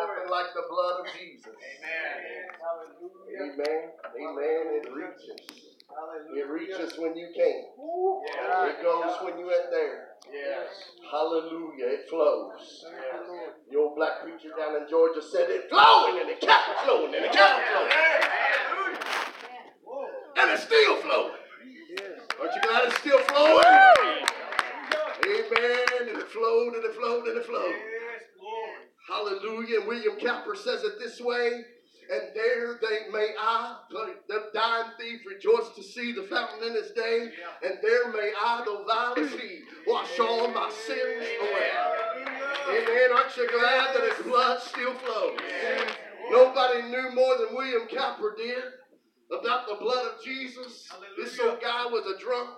Nothing like the blood of Jesus. Amen. Amen. Amen. It reaches. It reaches when you can't. It goes when you ain't there. Yes. Hallelujah. It flows. The old black preacher down in Georgia said it flowing and it kept flowing and it kept flowing. And it's still flowing. Aren't you glad it's still flowing? Amen. And it flowed and it flowed and it flowed. Hallelujah. And William Cowper says it this way. And there they may I, the dying thief, rejoice to see the fountain in his day. And there may I, the vile as he, wash all my sins away. Amen. Aren't you glad that his blood still flows? Nobody knew more than William Cowper did about the blood of Jesus. This old guy was a drunk.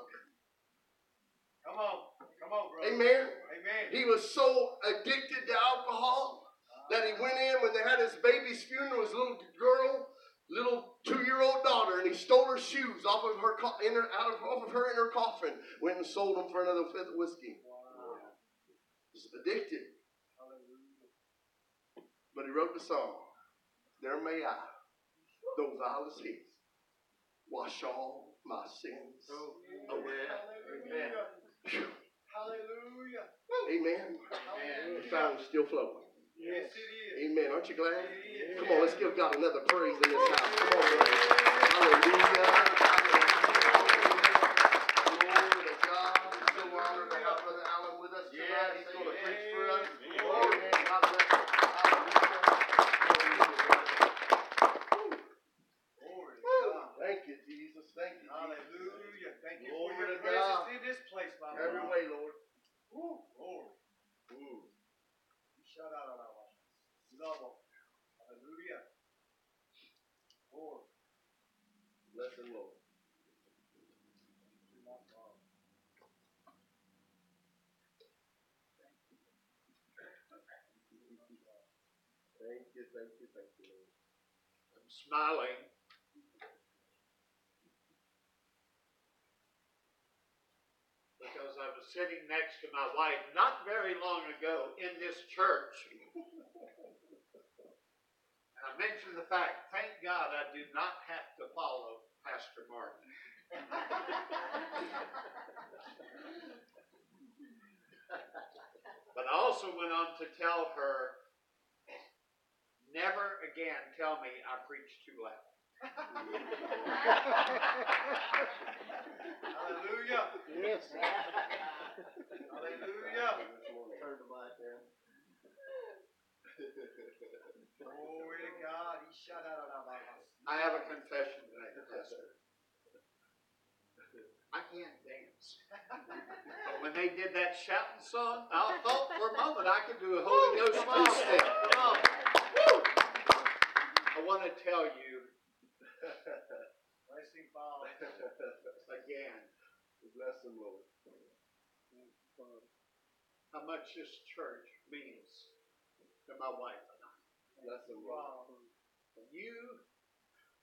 Come on. Come on, brother. Amen. Amen. He was so addicted to alcohol that he went in when they had his baby's funeral, his little girl, little two-year-old daughter, and he stole her shoes off of her co- in her, out of off of her in her coffin. Went and sold them for another fifth of whiskey. He's addicted. But he wrote the song. There may I, though vile as he, wash all my sins away. Amen. Phew. Hallelujah. Amen. Amen. The fountain's still flowing. Yes. Amen. Aren't you glad? Come on, let's give God another praise in this house. Come on. Hallelujah. Glory to God. I'm so honored to have Brother Allen with us tonight. He's going to preach for us. Amen. God bless you. Glory to Woo. God. Thank you, Jesus. Thank you, Jesus. Hallelujah. Thank you Glory for your to presence God. in this place, Father. Every way, Lord. Woo. Glory. Ooh. Shout out on our Love. Hallelujah. Glory. Bless him, Lord. Thank you, thank you. I'm smiling. Because I was sitting next to my wife not very long ago in this church. And I mentioned the fact, thank God I do not have to follow Pastor Martin. But I also went on to tell her, never again tell me I preach too loud. Hallelujah. Yes. Hallelujah. Turn the mic down. Glory to God. He shout out on our I have a confession to make, Pastor. I can't dance. But when they did that shouting song, I thought for a moment I could do a Holy Ghost two step. Come on. Woo! I want to tell you blessing, Father. again Bless him, Lord. how much this church means to my wife and I. Bless him, Lord. You,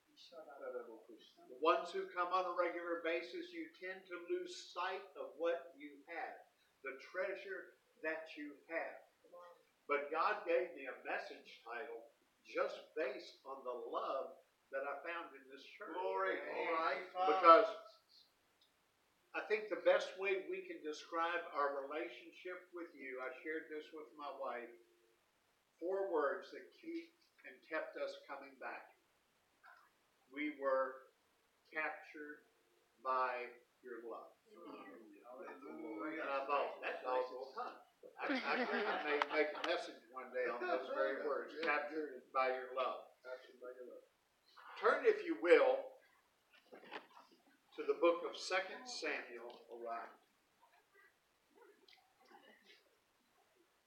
He shout out. the ones who come on a regular basis, you tend to lose sight of what you have, the treasure that you have. But God gave me a message title just based on the love that I found in this church. Glory. All right. Because I think the best way we can describe our relationship with you, I shared this with my wife, four words that keep and kept us coming back. We were captured by your love. Hallelujah. And I thought, that dog will hunt. I, may make a message one day on those very words, captured by your love. Turn, if you will, to the book of Second Samuel. All right.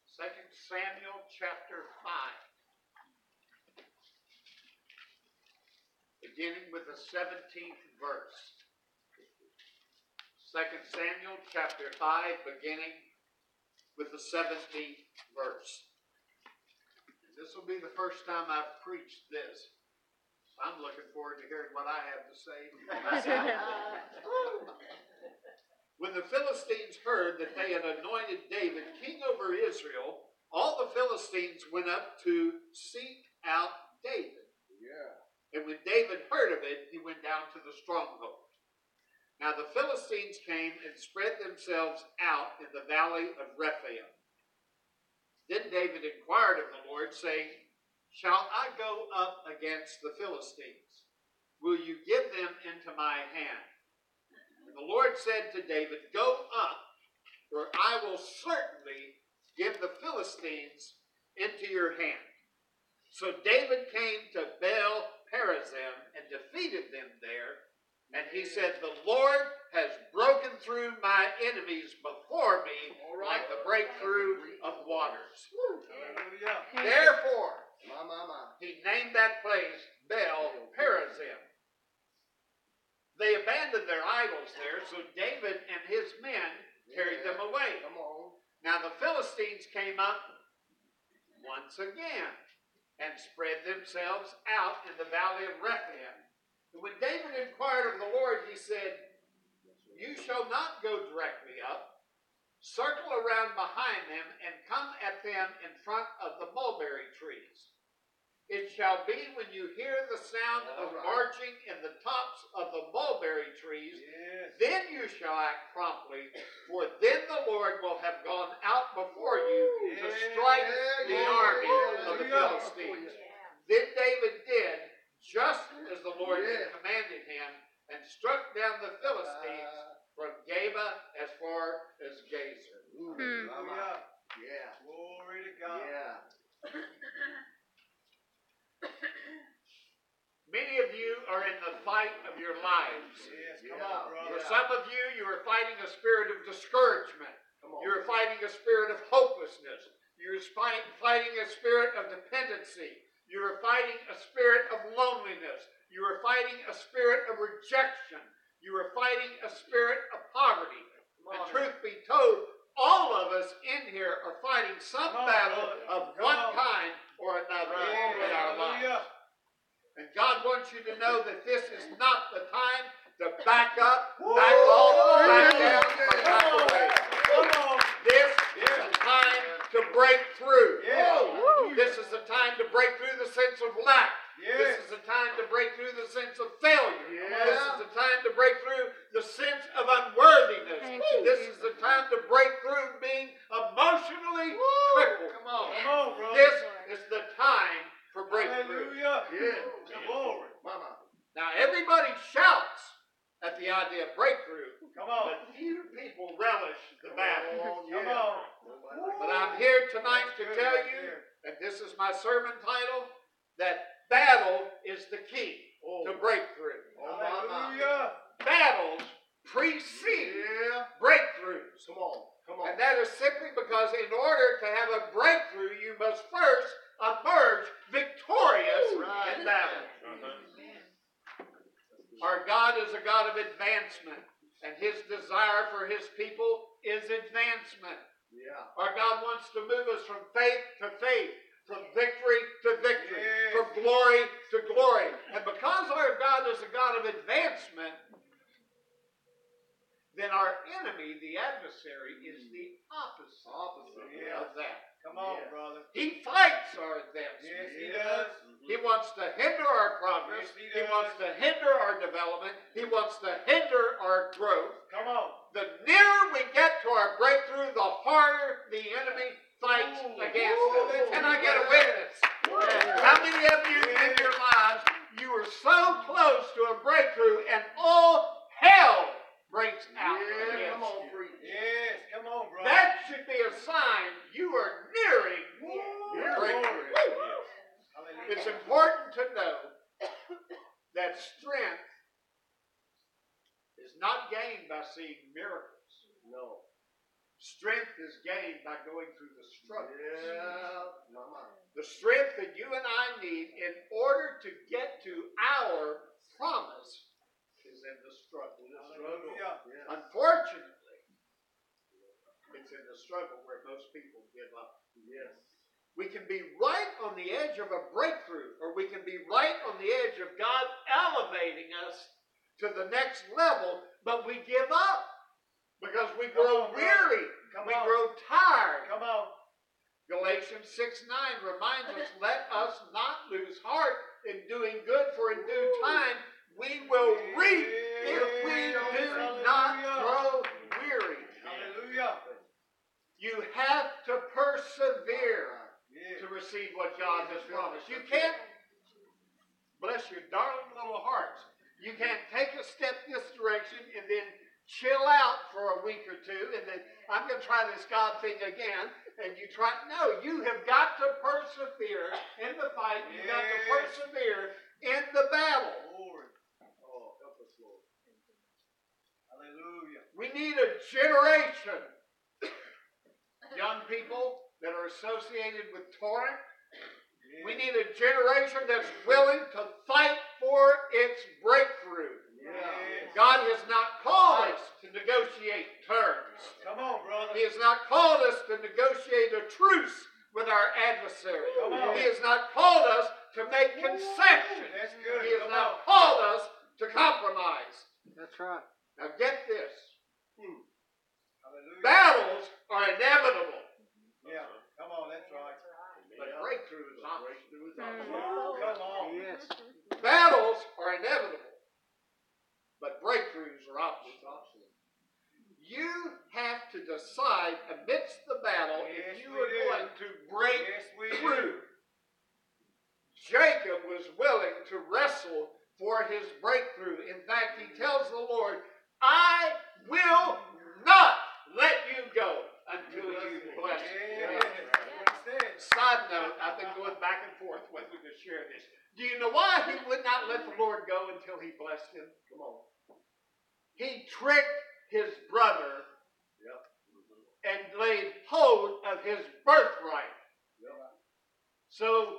Second Samuel chapter 5. Beginning with the 17th verse. Second Samuel chapter 5, beginning with the 17th verse. And This will be the first time I've preached this. I'm looking forward to hearing what I have to say. When the Philistines heard that they had anointed David king over Israel, all the Philistines went up to seek out David. Yeah. And when David heard of it, he went down to the stronghold. Now the Philistines came and spread themselves out in the valley of Rephaim. Then David inquired of the Lord, saying, Shall I go up against the Philistines? Will you give them into my hand? And the Lord said to David, Go up, for I will certainly give the Philistines into your hand. So David came to Baal Perazim and defeated them there. And he said, The Lord has broken through my enemies before me like the breakthrough of waters. Therefore, My, my, my. he named that place Baal Perazim. They abandoned their idols there, so David and his men carried them away. Come on. Now the Philistines came up once again and spread themselves out in the valley of Rephaim. And when David inquired of the Lord, he said, You shall not go directly up. Circle around behind them and come at them in front of the mulberry trees. It shall be when you hear the sound of All right. marching in the tops of the mulberry trees Yes. then you shall act promptly, for then the Lord will have gone out before you to strike the army of the Philistines. Then David did just as the Lord had Yeah. commanded him, and struck down the Philistines Uh, from Geba as far as Gezer. ooh, Hmm. my, my. Hallelujah. Yeah. Glory to God. Yeah. Many of you are in the fight of your lives. Yes, come Yeah. on, For brother. Yeah. some of you, you are fighting a spirit of discouragement. Come on. You're fighting a spirit of hopelessness. You're fighting a spirit of dependency. You're fighting a spirit of loneliness. You are fighting a spirit of rejection. You are fighting a spirit of poverty. And truth be told, all of us in here are fighting some on, battle of Come one on. kind or another Yes, in our lives. And God wants you to know that this is not the time to back up, back off, back down, or back away. This is a time to break through. Yeah. Woo! This is a time to break through the sense of lack. Yes. This is a time to break through the sense of failure. Yeah. This is a time to break through the sense of unworthiness. Thank This Jesus. is the time to break through being emotionally crippled. Come on. Come on, brother. This is the time for breakthrough. Hallelujah. Yeah. Glory. Mama. Now everybody shouts at the idea of breakthrough, Come on. but few people relish the battle. Come yeah. on. But I'm here tonight to tell right you, there. And this is my sermon title, that battle is the key Oh. to breakthrough. Oh, my, my. Hallelujah. Uh-huh. Battles precede Yeah. breakthroughs. Come on. Come on. And that is simply because in order to have a breakthrough, you must first emerge victorious Right. in battle. Uh-huh. Our God is a God of advancement, and his desire for his people is advancement. Yeah. Our God wants to move us from faith to faith, from victory to victory, Yes. from glory to glory. And because our God is a God of advancement, then our enemy, the adversary, is the opposite, Opposite. Yeah. of that. Come on, Yeah. brother. He fights our advancement. Yes, he does. He wants to hinder our progress. Yes, he he wants to hinder our development. He wants to hinder our growth. Come on. The nearer we get to our breakthrough, the harder the enemy fights Ooh. against Ooh. us. Can I get a witness? How many of you in your lives you were so close to a breakthrough and all hell breaks out Yeah. against Come on, preach. Yes, come on, brother. That should be a sign you are nearing Yeah. breakthrough. Hallelujah. It's important to know that strength is not gained by seeing miracles. No. Strength is gained by going through the struggle. Yeah. Mama. The strength that you and I need in order to get to our promise is in the struggle. Hallelujah. Yeah. Unfortunately, it's in the struggle where most people give up. Yes. We can be right on the edge of a breakthrough, or we can be right on the edge of God elevating us to the next level, but we give up because we grow on, weary, Come we on. grow tired. Come on. Galatians 6 9 reminds us, let us not lose heart in doing good, for in due time we will reap if we do not grow weary. Hallelujah. You have to persevere to receive what God has promised. You can't, bless your darling little hearts, you can't take a step this direction and then chill out for a week or two and then I'm going to try this God thing again. And you try, no, you have got to persevere in the fight. You've got to persevere in the battle. Lord. Oh, help us, Lord. Hallelujah. We need a generation, young people that are associated with Torrent. Yeah. We need a generation that's willing to fight for its breakthrough. Yes. God has not called us to negotiate terms. Come on, brother. He has not called us to negotiate a truce with our adversary. Come on. He has not called us to make concessions. That's good. He has Come not on. called us to compromise. That's right. Now get this. Hmm. Hallelujah. Battles are inevitable, Yeah. Come on, that's right. but breakthrough is optional. Come on. Yes. Battles are inevitable, but breakthroughs are optional. You have to decide amidst the battle Yes, if you are do. going to break Yes, do. through. Jacob was willing to wrestle for his breakthrough. In fact, he tells the Lord, I will not let you go until you bless me. Side note, I've been going back and forth whether to share this. Do you know why he would not let the Lord go until he blessed him? Come on. He tricked his brother and laid hold of his birthright. So,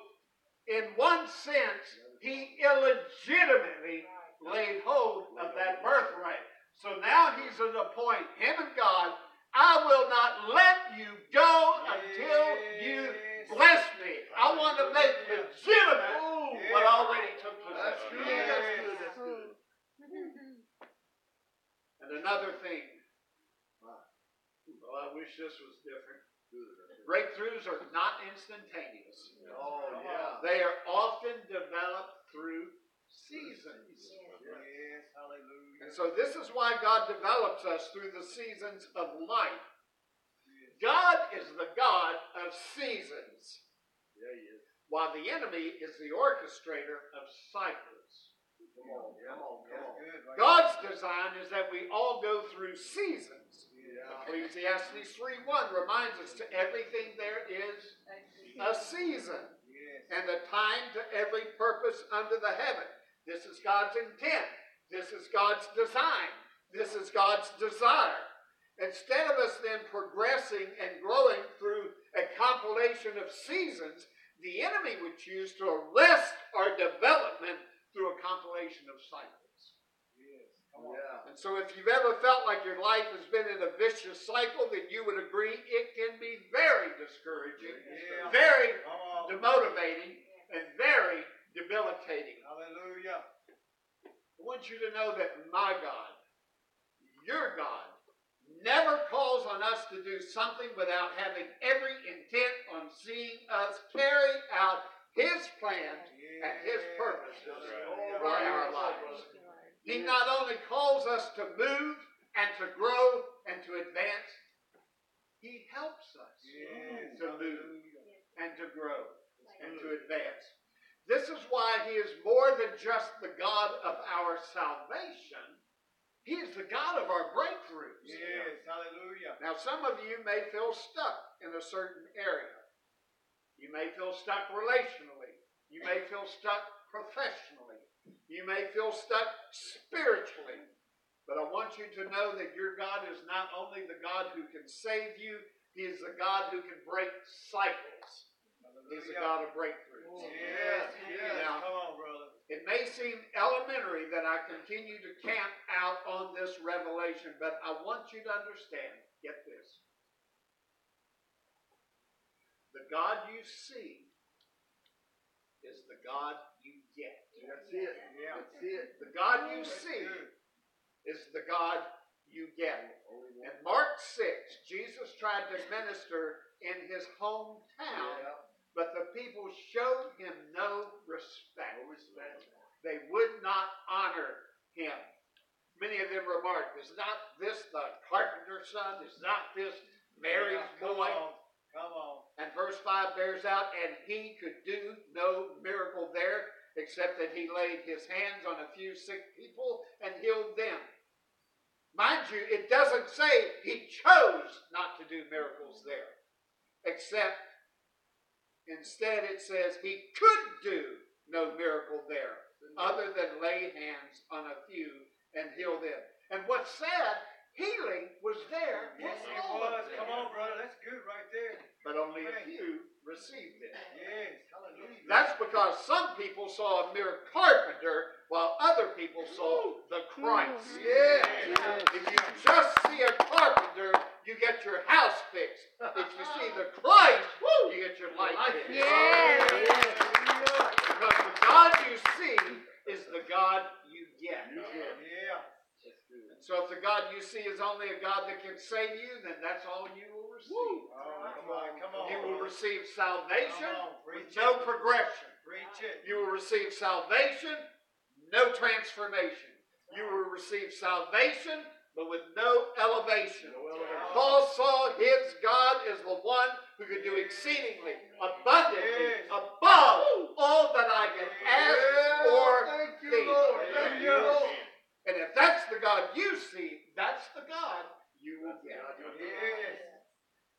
in one sense, he illegitimately laid hold of that birthright. So now he's at a point, him and God, I will not let you go until you bless me. I want to make legitimate what Yeah. already took That's good. That's good. That's good. And another thing, well, I wish this was different. Breakthroughs are not instantaneous. Oh, yeah. They are often developed through seasons. Yes, hallelujah. And so this is why God develops us through the seasons of life. God is the God of seasons, Yeah, he is. While the enemy is the orchestrator of cycles. Come on, come on, come on. God's design is that we all go through seasons. Yeah. Ecclesiastes 3.1 reminds us to everything there is a season. And a time to every purpose under the heaven. This is God's intent. This is God's design. This is God's desire. Instead of us then progressing and growing through a compilation of seasons, the enemy would choose to arrest our development through a compilation of cycles. Yes. Come on. Yeah. And so, if you've ever felt like your life has been in a vicious cycle, then you would agree it can be very discouraging, Yeah. very demotivating, and very debilitating. Hallelujah. I want you to know that my God, your God, never calls on us to do something without having every intent on seeing us carry out His plan and His purposes for our lives. He not only calls us to move and to grow and to advance, He helps us to move and to grow and to advance. This is why He is more than just the God of our salvation. He is the God of our breakthroughs. Yes. Hallelujah. Now, some of you may feel stuck in a certain area. You may feel stuck relationally. You may feel stuck professionally. You may feel stuck spiritually. But I want you to know that your God is not only the God who can save you, He is the God who can break cycles. He's the. God of breakthroughs. Yes. Yes. Now- Come on, brother. It may seem elementary that I continue to camp out on this revelation, but I want you to understand get this. The God you see is the God you get. That's it. Yeah. That's it. The God you see is the God you get. In Mark 6, Jesus tried to minister in his hometown, but the people showed him no respect. No respect. They would not honor him. Many of them remarked, Is not this the carpenter's son? Is not this Mary's Yeah, come boy? on. Come on. And verse 5 bears out, and he could do no miracle there except that he laid his hands on a few sick people and healed them. Mind you, it doesn't say he chose not to do miracles there, except instead it says he could do no miracle there other than lay hands on a few and heal them. And what's sad, healing was there Yes, it was. Come on, brother. That's good right there. but only a few received it. Yes. Hallelujah. That's because some people saw a mere carpenter while other people saw the Christ. Yeah. If you just see a carpenter, you get your house fixed. If you see the Christ, woo, you get your life fixed. Because the God you see is the God you get. Yeah. And so if the God you see is only a God that can save you, then that's all you will receive. Oh, come on. Come on. You will receive salvation with no progression. Preach it. You will receive salvation, no transformation. You will receive salvation, but with no elevation. Paul saw his God as the one who could do exceedingly, abundantly, above all that I can ask or Thank you, think. Lord. Thank you, Lord. And if that's the God you see, that's the God you will get.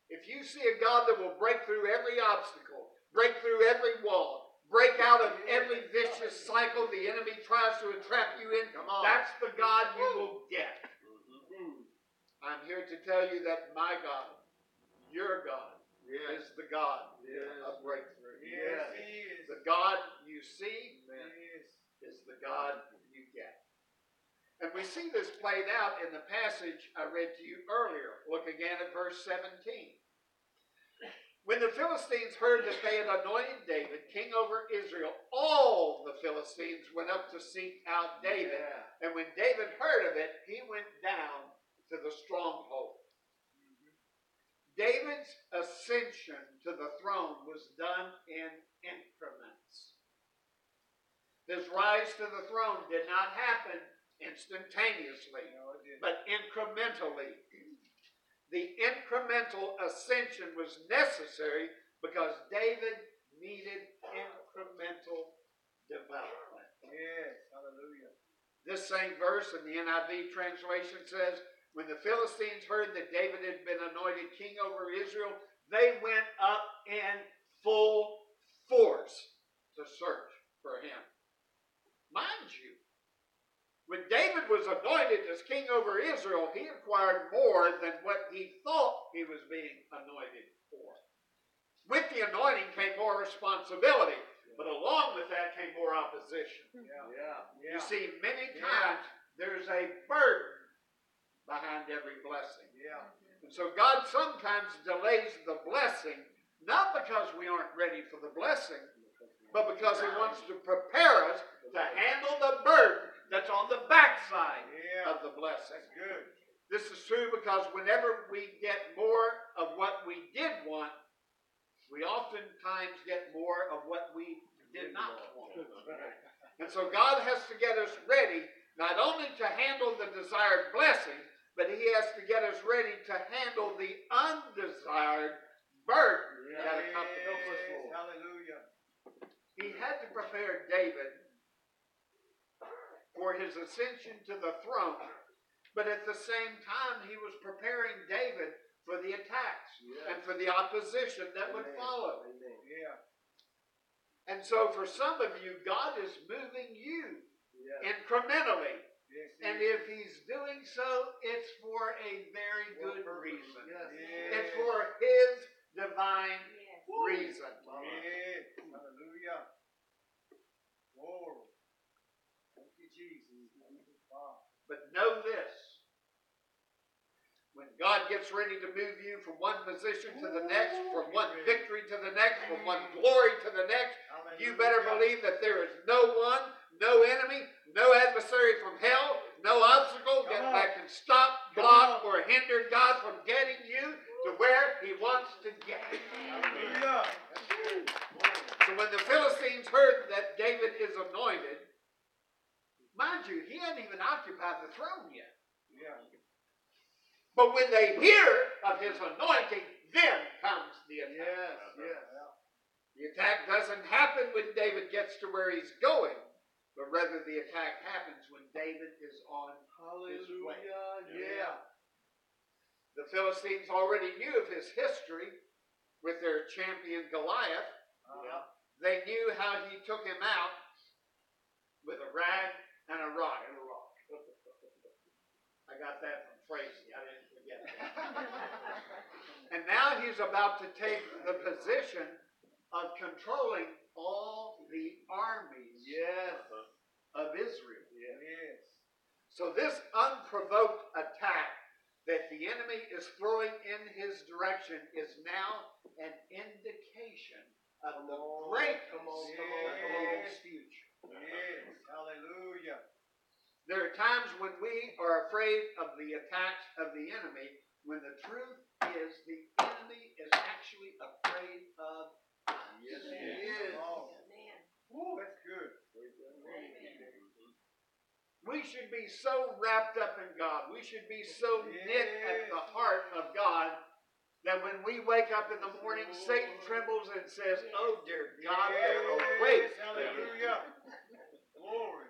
If you see a God that will break through every obstacle, break through every wall, break out of every vicious cycle the enemy tries to entrap you in, Come on. that's the God you will get. I'm here to tell you that my God, your God, is the God of breakthrough. Yes, he is. The God you see Yes. is the God you get. And we see this played out in the passage I read to you earlier. Look again at verse 17. When the Philistines heard that they had anointed David king over Israel, all the Philistines went up to seek out David. And when David heard of it, he went down to the stronghold. David's ascension to the throne was done in increments. His rise to the throne did not happen instantaneously, No, but incrementally. The incremental ascension was necessary because David needed incremental development. Yes. Hallelujah. This same verse in the NIV translation says, When the Philistines heard that David had been anointed king over Israel, they went up in full force to search for him. Mind you, when David was anointed as king over Israel, he acquired more than what he thought he was being anointed for. With the anointing came more responsibility, but along with that came more opposition. Yeah. Yeah. Yeah. You see, many Yeah. times there's a burden behind every blessing. Yeah. And so God sometimes delays the blessing, not because we aren't ready for the blessing, but because He wants to prepare us to handle the burden that's on the backside Yeah. of the blessing. That's good. This is true because whenever we get more of what we did want, we oftentimes get more of what we did not want. And so God has to get us ready not only to handle the desired blessing, but He has to get us ready to handle the undesired burden that accompanies Yes. it. Hallelujah. He had to prepare David for his ascension to the throne, but at the same time, he was preparing David for the attacks and for the opposition that would follow. Yeah. And so, for some of you, God is moving you incrementally. Yes. And is. if he's doing so, it's for a very good reason. Yes. It's for his divine reason. Yes. Hallelujah. Glory. Thank you, Jesus. Wow. But know this. God gets ready to move you from one position to the next, from one victory to the next, from one glory to the next, you better believe that there is no one, no enemy, no adversary from hell, no obstacle that, Come on. that can stop, block, or hinder God from getting you to where he wants to get. Hallelujah. So when the Philistines heard that David is anointed, mind you, he hadn't even occupied the throne yet. Yeah. But when they hear of his anointing, then comes the attack. Yes, yes. The attack doesn't happen when David gets to where he's going, but rather the attack happens when David is on. Hallelujah. Yeah. The Philistines already knew of his history with their champion Goliath. Yeah. They knew how he took him out with a rag and a rock. I got that from Tracy. I didn't forget that. and now he's about to take the position of controlling all the armies Yes. of Israel. Yes. So this unprovoked attack that the enemy is throwing in his direction is now an indication of the on, greatness come on, of come on, come future. Yes. Hallelujah. There are times when we are afraid of the attacks of the enemy, when the truth is the enemy is actually afraid of us. Yes, he is. Oh. Woo, that's good. We should be so wrapped up in God. We should be so knit at the heart of God that when we wake up in the morning, Satan trembles and says, Oh, dear God, they're awake. Hallelujah. Glory.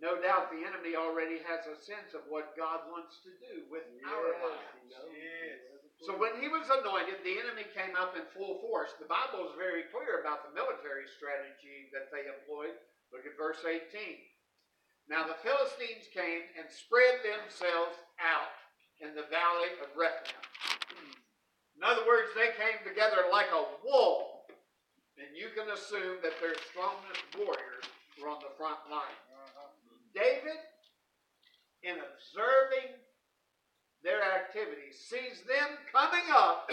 No doubt the enemy already has a sense of what God wants to do with our lives. Yes. So when he was anointed, the enemy came up in full force. The Bible is very clear about the military strategy that they employed. Look at verse 18. Now the Philistines came and spread themselves out in the valley of Rephaim. In other words, they came together like a wall. And you can assume that their strongest warriors were on the front line. David, in observing their activities, sees them coming up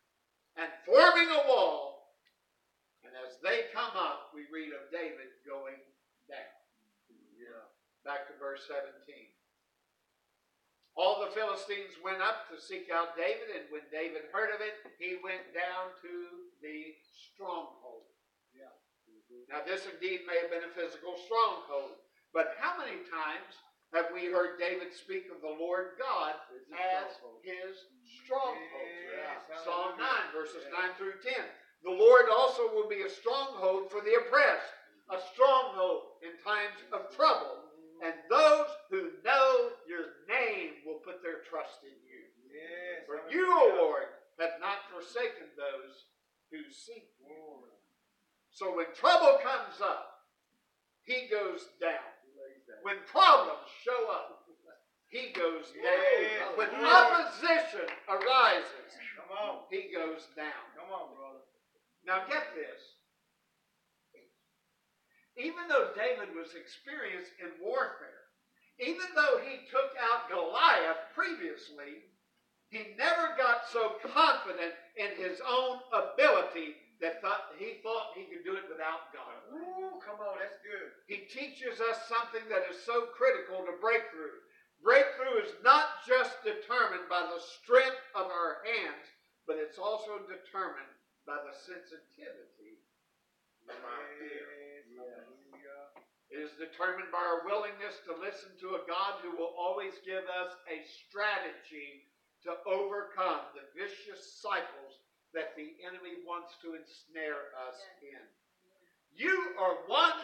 and forming a wall. And as they come up, we read of David going down. Yeah. Back to verse 17. All the Philistines went up to seek out David, and when David heard of it, he went down to the stronghold. Yeah. Now, this indeed may have been a physical stronghold, but how many times have we heard David speak of the Lord God as his stronghold? Yes, Psalm 9, verses Yeah. 9 through 10. The Lord also will be a stronghold for the oppressed, a stronghold in times of trouble. And those who know your name will put their trust in you. Yes. For you, O Lord, have not forsaken those who seek you. So when trouble comes up, he goes down. He lays down. When problems show up, he goes down. When opposition arises, Come on. he goes down. Come on, brother. Now get this. Even though David was experienced in warfare, even though he took out Goliath previously, he never got so confident in his own ability that thought, he thought he could do it without God. Come on. That's good. He teaches us something that is so critical to breakthrough. Breakthrough is not just determined by the strength of our hands, but it's also determined by the sensitivity of our ear. It is determined by our willingness to listen to a God who will always give us a strategy to overcome the vicious cycles that the enemy wants to ensnare us in. You are one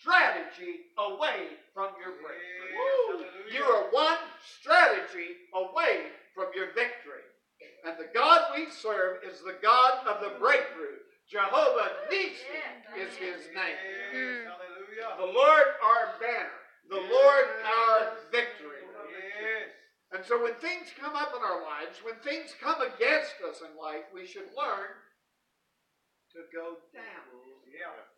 strategy away from your breakthrough. Yes. You are one strategy away from your victory. And the God we serve is the God of the breakthrough. Jehovah Nissi is his name. Yes. Mm. The Lord our banner. The Lord our victory. Yes. And so when things come up in our lives, when things come against us in life, we should learn to go down. Yeah.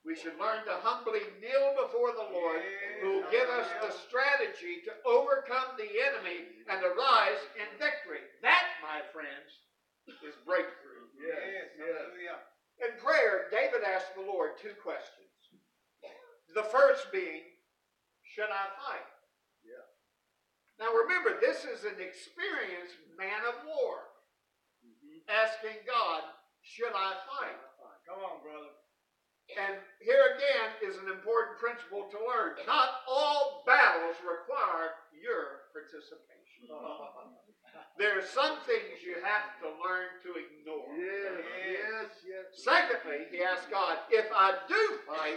We should learn to humbly kneel before the Lord, who will give us the strategy to overcome the enemy and arise in victory. That, my friends, is breakthrough. Yes. Hallelujah. In prayer, David asked the Lord two questions. The first being, should I fight? Yeah. Now remember, this is an experienced man of war mm-hmm. asking God, should I fight? Come on, brother. And here again is an important principle to learn. Not all battles require your participation. There are some things you have to learn to ignore. Yes, yes, yes. Secondly, he asked God, if I do fight,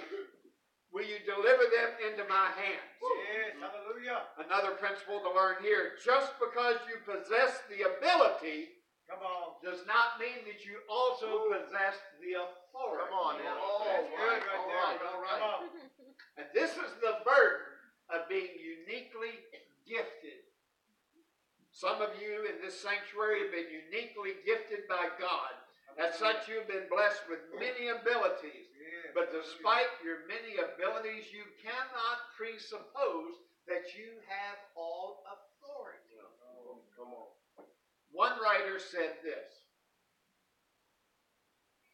will you deliver them into my hands? Yes, hallelujah. Another principle to learn here just because you possess the ability Come on. does not mean that you also possess the authority. Come on now. Oh, That's good. right All right, all right. And this is the burden of being uniquely gifted. Some of you in this sanctuary have been uniquely gifted by God. As such, you've been blessed with many abilities. But despite your many abilities, you cannot presuppose that you have all authority. Come on. One writer said this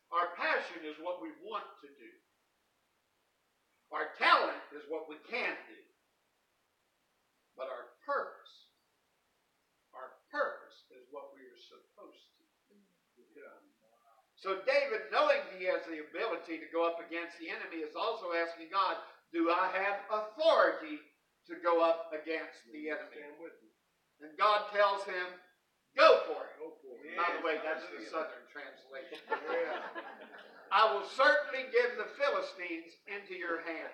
Our passion is what we want to do, our talent is what we can do. But our purpose, our purpose is what we are supposed to do. So David, knowing he has the ability to go up against the enemy, is also asking God, do I have authority to go up against the enemy? Stand with me. And God tells him, go for it. Go for it. By the way, that's the southern translation. I will certainly give the Philistines into your hand.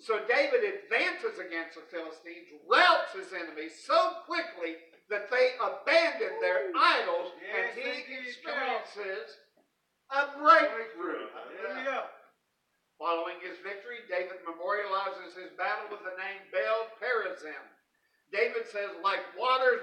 So David advances against the Philistines, routs his enemies so quickly that they abandon their idols, and Yes, he. Come on. experiences a breakthrough. Hallelujah. Following his victory, David memorializes his battle with the name Baal Perazim. David says, like waters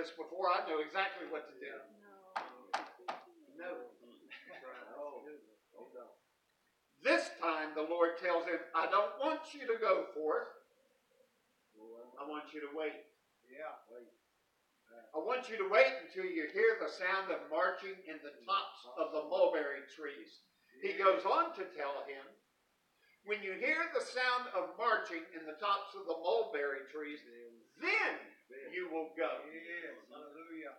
this before, I know exactly what to do. No. No. This time the Lord tells him, I don't want you to go forth, I want you to wait. Yeah. wait. I want you to wait until you hear the sound of marching in the tops of the mulberry trees. He goes on to tell him, when you hear the sound of marching in the tops of the mulberry trees, then you will go. Yes, hallelujah.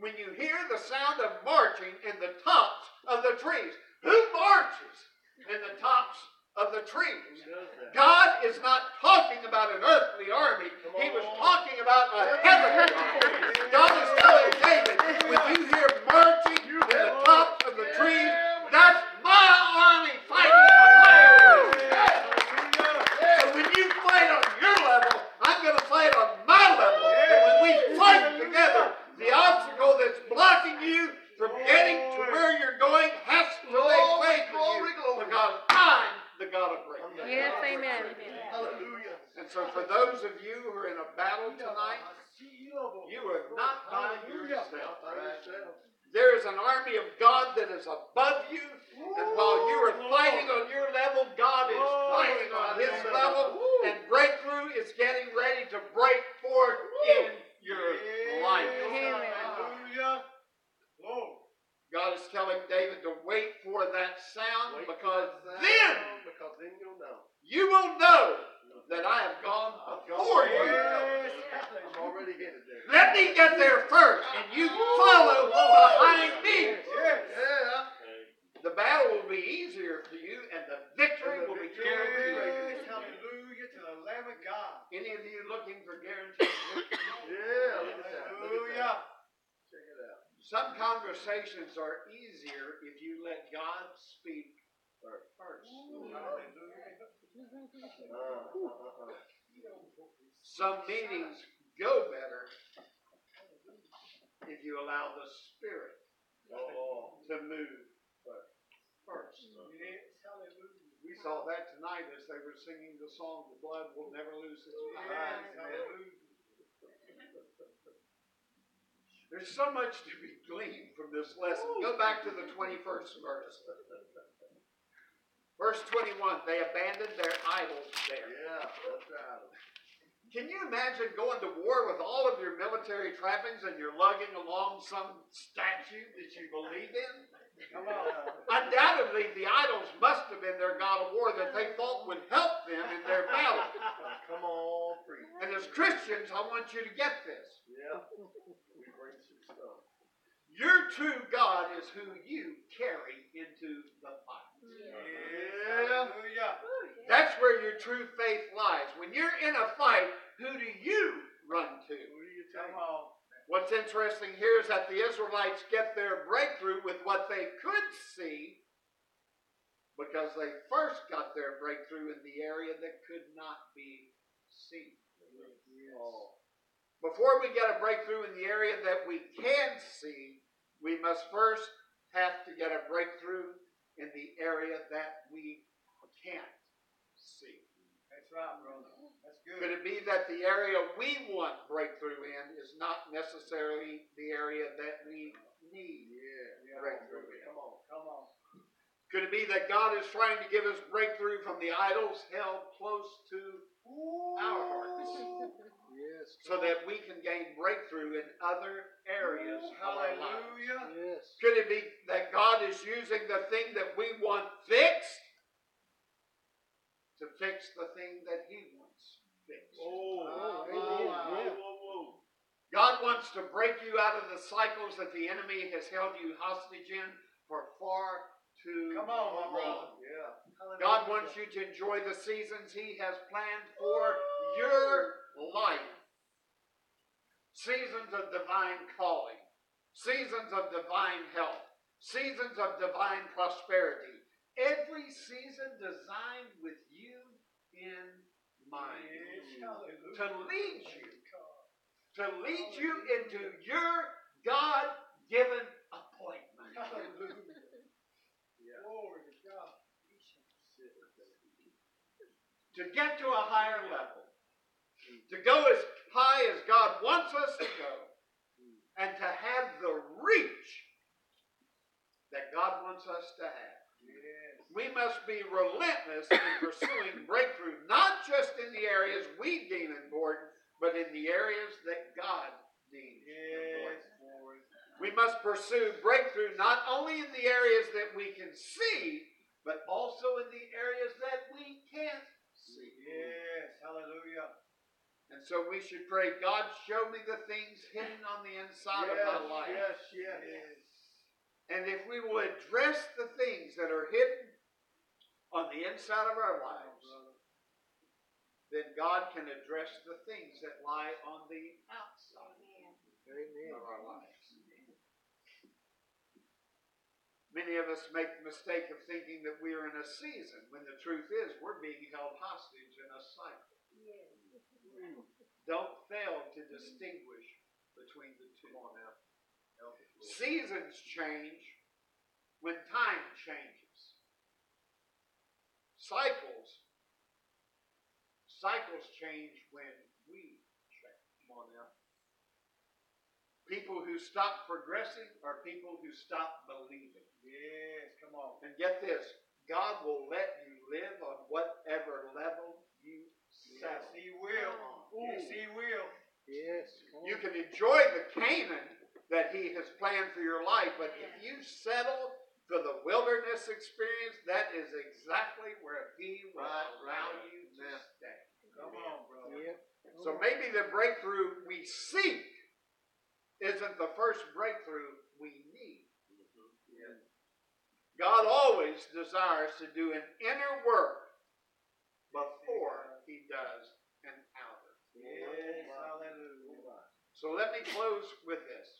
When you hear the sound of marching in the tops of the trees, who marches in the tops of the trees? Who does that? God is not talking about an earthly army. He was talking about a heavenly army. God is telling David, when you hear marching in the tops of the trees, that's my army fighting in the fire. So when you fight on your level, I'm going to fight on my level. And when we fight together, the obstacle that's blocking you from getting to where you're going has to make Glory, way for glory, you. glory. Because I'm the God of breakthrough. Yes, amen. Hallelujah. And so for those of you who are in a battle tonight, you are not by yourself. There is an army of God that is above you, and while you are fighting on your level, God is fighting on His level, and breakthrough is getting ready to break forth in your life. Hallelujah. Glory. God is telling David to wait for that sound Wait because for that then sound, because then you'll know. you will know that I have gone before you. Yes. I'm already headed there. Let me get there first, and you follow behind me. Yes. Yeah. The battle will be easier for you, and the victory will be guaranteed. Yes. Hallelujah to the Lamb of God. Any you looking for guaranteed victory? Yeah, look at that. Look at that. Hallelujah. Check it out. Some conversations are easier if you let God speak first. Some meetings go better if you allow the Spirit Oh, to move first. Yes. Hallelujah. We saw that tonight as they were singing the song, The Blood Will Never Lose Its Yes. There's so much to be gleaned from this lesson. Go back to the 21st verse. Verse 21 they abandoned their idols there. yeah, that's right. Can you imagine going to war with all of your military trappings and you're lugging along some statue that you believe in? Come on. Undoubtedly, the idols must have been their god of war that they thought would help them in their battle. Come on, preach. And as Christians, I want you to get this. Yeah. We bring some stuff. Your true God is who you carry into the fight. Yeah. Hallelujah. Oh, That's where your true faith lies. When you're in a fight, who do you run to? Who do you Come on. What's interesting here is that the Israelites get their breakthrough with what they could see because they first got their breakthrough in the area that could not be seen. Oh, Before we get a breakthrough in the area that we can see, we must first have to get a breakthrough in the area that we can't see. That's right, brother. That's good. Could it be that the area we want breakthrough in is not necessarily the area that we need yeah. breakthrough in? Come on. Come on. Could it be that God is trying to give us breakthrough from the idols held close to our hearts Yes. so that we can gain breakthrough in other areas of our lives? Hallelujah. Yes. Could it be that God is using the thing that we want fixed to fix the thing that He wants Oh, oh, amen. Yeah. God wants to break you out of the cycles that the enemy has held you hostage in for far too Come on, long. Yeah. God wants you to enjoy the seasons He has planned for your life. Seasons of divine calling, seasons of divine health, seasons of divine prosperity. Every season designed with you in mind to lead you, to lead you into your God given appointment. Yeah. Glory to God. to get to a higher level, to go as high as God wants us to go, and to have the reach that God wants us to have. Yes. We must be relentless in pursuing breakthrough, not just in the areas we deem important, but in the areas that God deems important. Yes. Lord. We must pursue breakthrough not only in the areas that we can see, but also in the areas that we can't see. Yes. Hallelujah. And so we should pray, God, show me the things hidden on the inside of my life. Yes, yes. Yes. And if we will address the things that are hidden on the inside of our lives, then God can address the things that lie on the outside Amen. of our lives. Many of us make the mistake of thinking that we are in a season when the truth is we're being held hostage in a cycle. Don't fail to distinguish between the two. Seasons change when time changes. Cycles cycles change when we change. Come on now. People who stop progressing are people who stop believing. Yes, come on. And get this God will let you live on whatever level you Yes, he will. Yes, he will. Yes. You can enjoy the Canaan that He has planned for your life, but if you settle for the wilderness experience, that is exactly where He will allow you to stay. Come on, brother. Yep. So maybe the breakthrough we seek isn't the first breakthrough we need. Mm-hmm. God always desires to do an inner work before He does an outer. Yes, hallelujah. So let me close with this.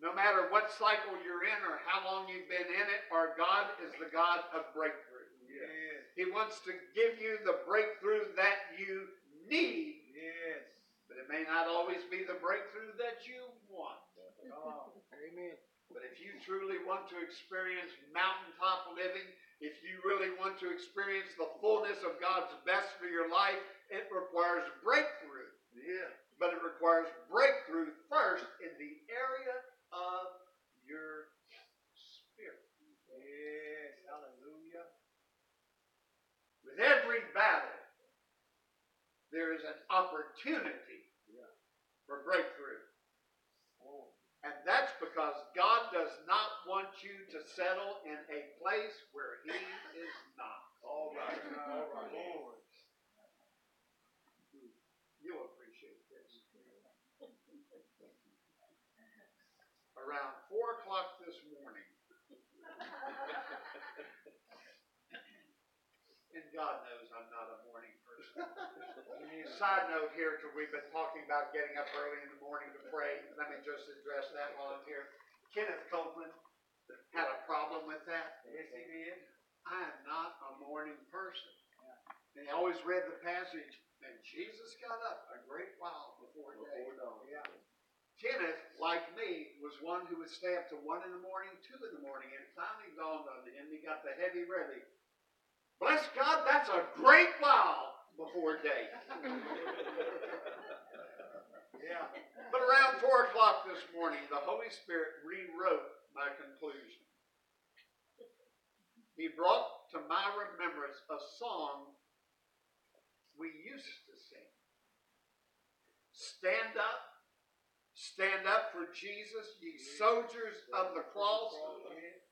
No matter what cycle you're in or how long you've been in it, our God is the God of breakthrough. Yes, He wants to give you the breakthrough that you need, yes. but it may not always be the breakthrough that you want. Come on. Amen. But if you truly want to experience mountaintop living, if you really want to experience the fullness of God's best for your life, it requires breakthrough. Yeah. But it requires breakthrough first in the area of your spirit. Yes, hallelujah. With every battle, there is an opportunity for breakthrough. Oh. And that's because God does not want you to settle in a place where He is not. All right, all right. Lord. You'll appreciate this. Around four o'clock this morning, and God knows I'm not a morning person. Side note here, because we've been talking about getting up early in the morning to pray. Let me just address that while I'm here. Kenneth Copeland had a problem with that. Yes, he did. I am not a morning person. And he always read the passage, and Jesus got up a great while before day. Yeah. Kenneth, like me, was one who would stay up to one in the morning, two in the morning, and it finally dawned on him, he got the heavy ready. Bless God, that's a great while before day. Yeah. But around four o'clock this morning, the Holy Spirit rewrote my conclusion. He brought to my remembrance a song we used to sing. Stand up, stand up for Jesus, ye soldiers of the cross.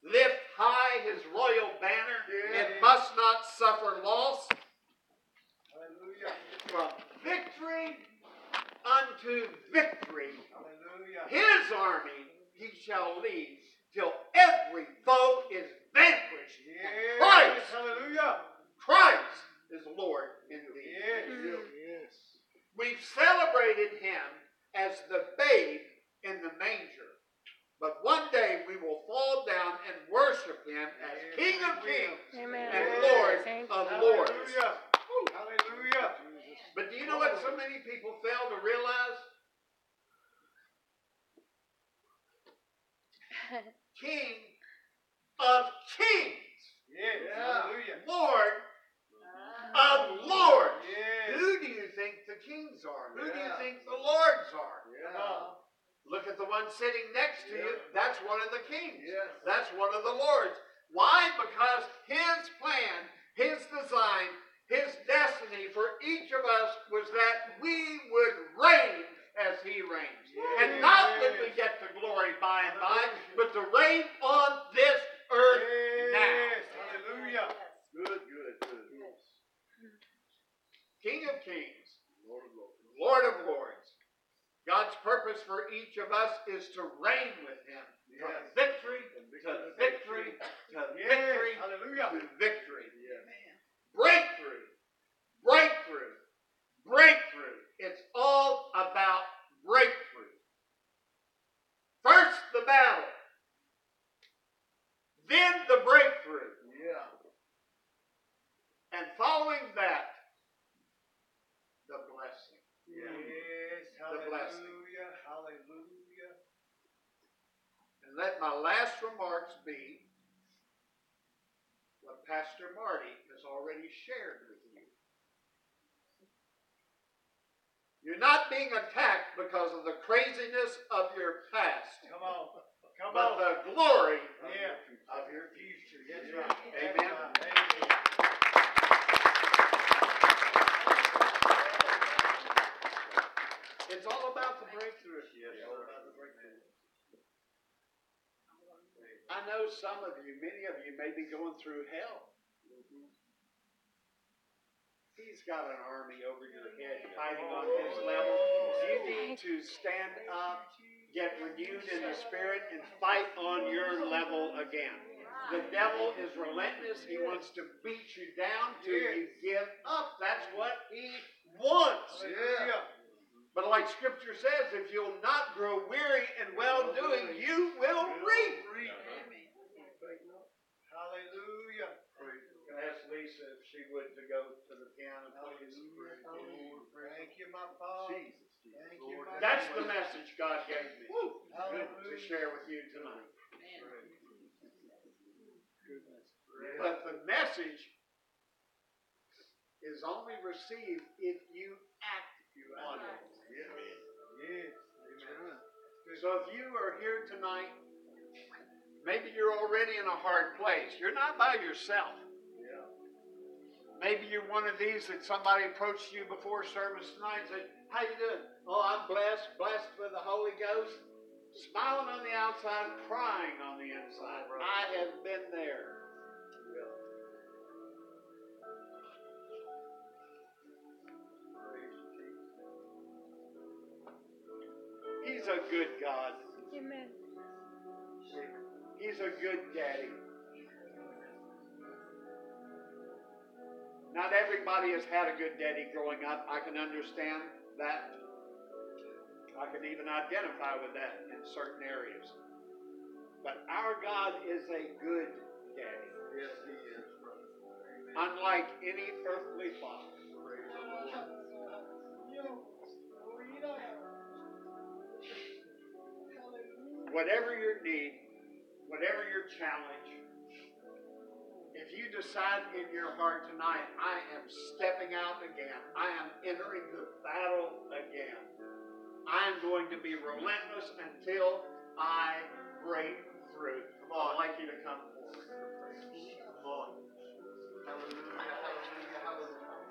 Lift high his royal banner. It must not suffer loss. Hallelujah. From victory unto victory. Hallelujah. His army he shall lead till every foe is vanquished. Yes. Christ. Hallelujah. Christ is Lord indeed. Yes. Mm-hmm. Yes. We've celebrated him as the babe in the manger. But one day we will fall down and worship him as Yes, King of kings Amen. and Yes. Lord Thank of you. lords. Hallelujah. Hallelujah. But do you know what so many people fail to realize? King of kings, Yes. Yeah. Hallelujah. Lord uh-huh. of lords. Yes. Who do you think the kings are? Who do you Yeah. think the lords are? Yeah. Look at the one sitting next to you. That's one of the kings. Yes. That's one of the lords. Why? Because his plan, his design, his destiny for each of us was that we would reign as he reigns. And not that we get to glory by and by, but to reign on this earth Yes. Hallelujah. Good, good, good. King of kings, Lord of Lords. Lord of lords. God's purpose for each of us is to reign with him. Yes. victory to victory to Yes. victory Hallelujah. to victory. Yes. Breakthrough. Breakthrough. Breakthrough. It's all about breakthrough. First the battle. Then the breakthrough. Yeah. And following that, the blessing. Yes. The blessing. Hallelujah. Hallelujah. And let my last remarks be what Pastor Marty has already shared with you. You're not being attacked because of the craziness of your past, Come on. Come but on. the glory Yeah. of your Future. That's right. Amen. That's right. Amen. It's all about the breakthrough. I know some of you, many of you may be going through hell. He's got an army over your head fighting on his oh. level. You need to stand up, get renewed in the spirit, and fight on your level again. The devil is relentless. He wants to beat you down till you give up. That's what he wants. Yeah. But like scripture says, if you'll not grow weary in well doing, you will reap. Hallelujah. Can I ask Lisa if she would to go to the piano, please? Thank you, my Father. Thank you, my That's the Father. message God gave me to share with you tonight. But the message is only received if you act on it. Yes. Amen. So if you are here tonight, maybe you're already in a hard place. You're not by yourself. Maybe you're one of these that somebody approached you before service tonight and said, How you doing? Oh, I'm blessed, blessed with the Holy Ghost. Smiling on the outside, crying on the inside. I have been there. He's a good God. Amen. He's a good daddy. Not everybody has had a good daddy growing up. I can understand that. I can even identify with that in certain areas. But our God is a good daddy. Yes, he is, brother. Unlike any earthly father. Whatever your need, whatever your challenge, if you decide in your heart tonight, I am stepping out again, I am entering the battle again, I am going to be relentless until I break through. Come on, I'd like you to come forward. Come on. Hallelujah.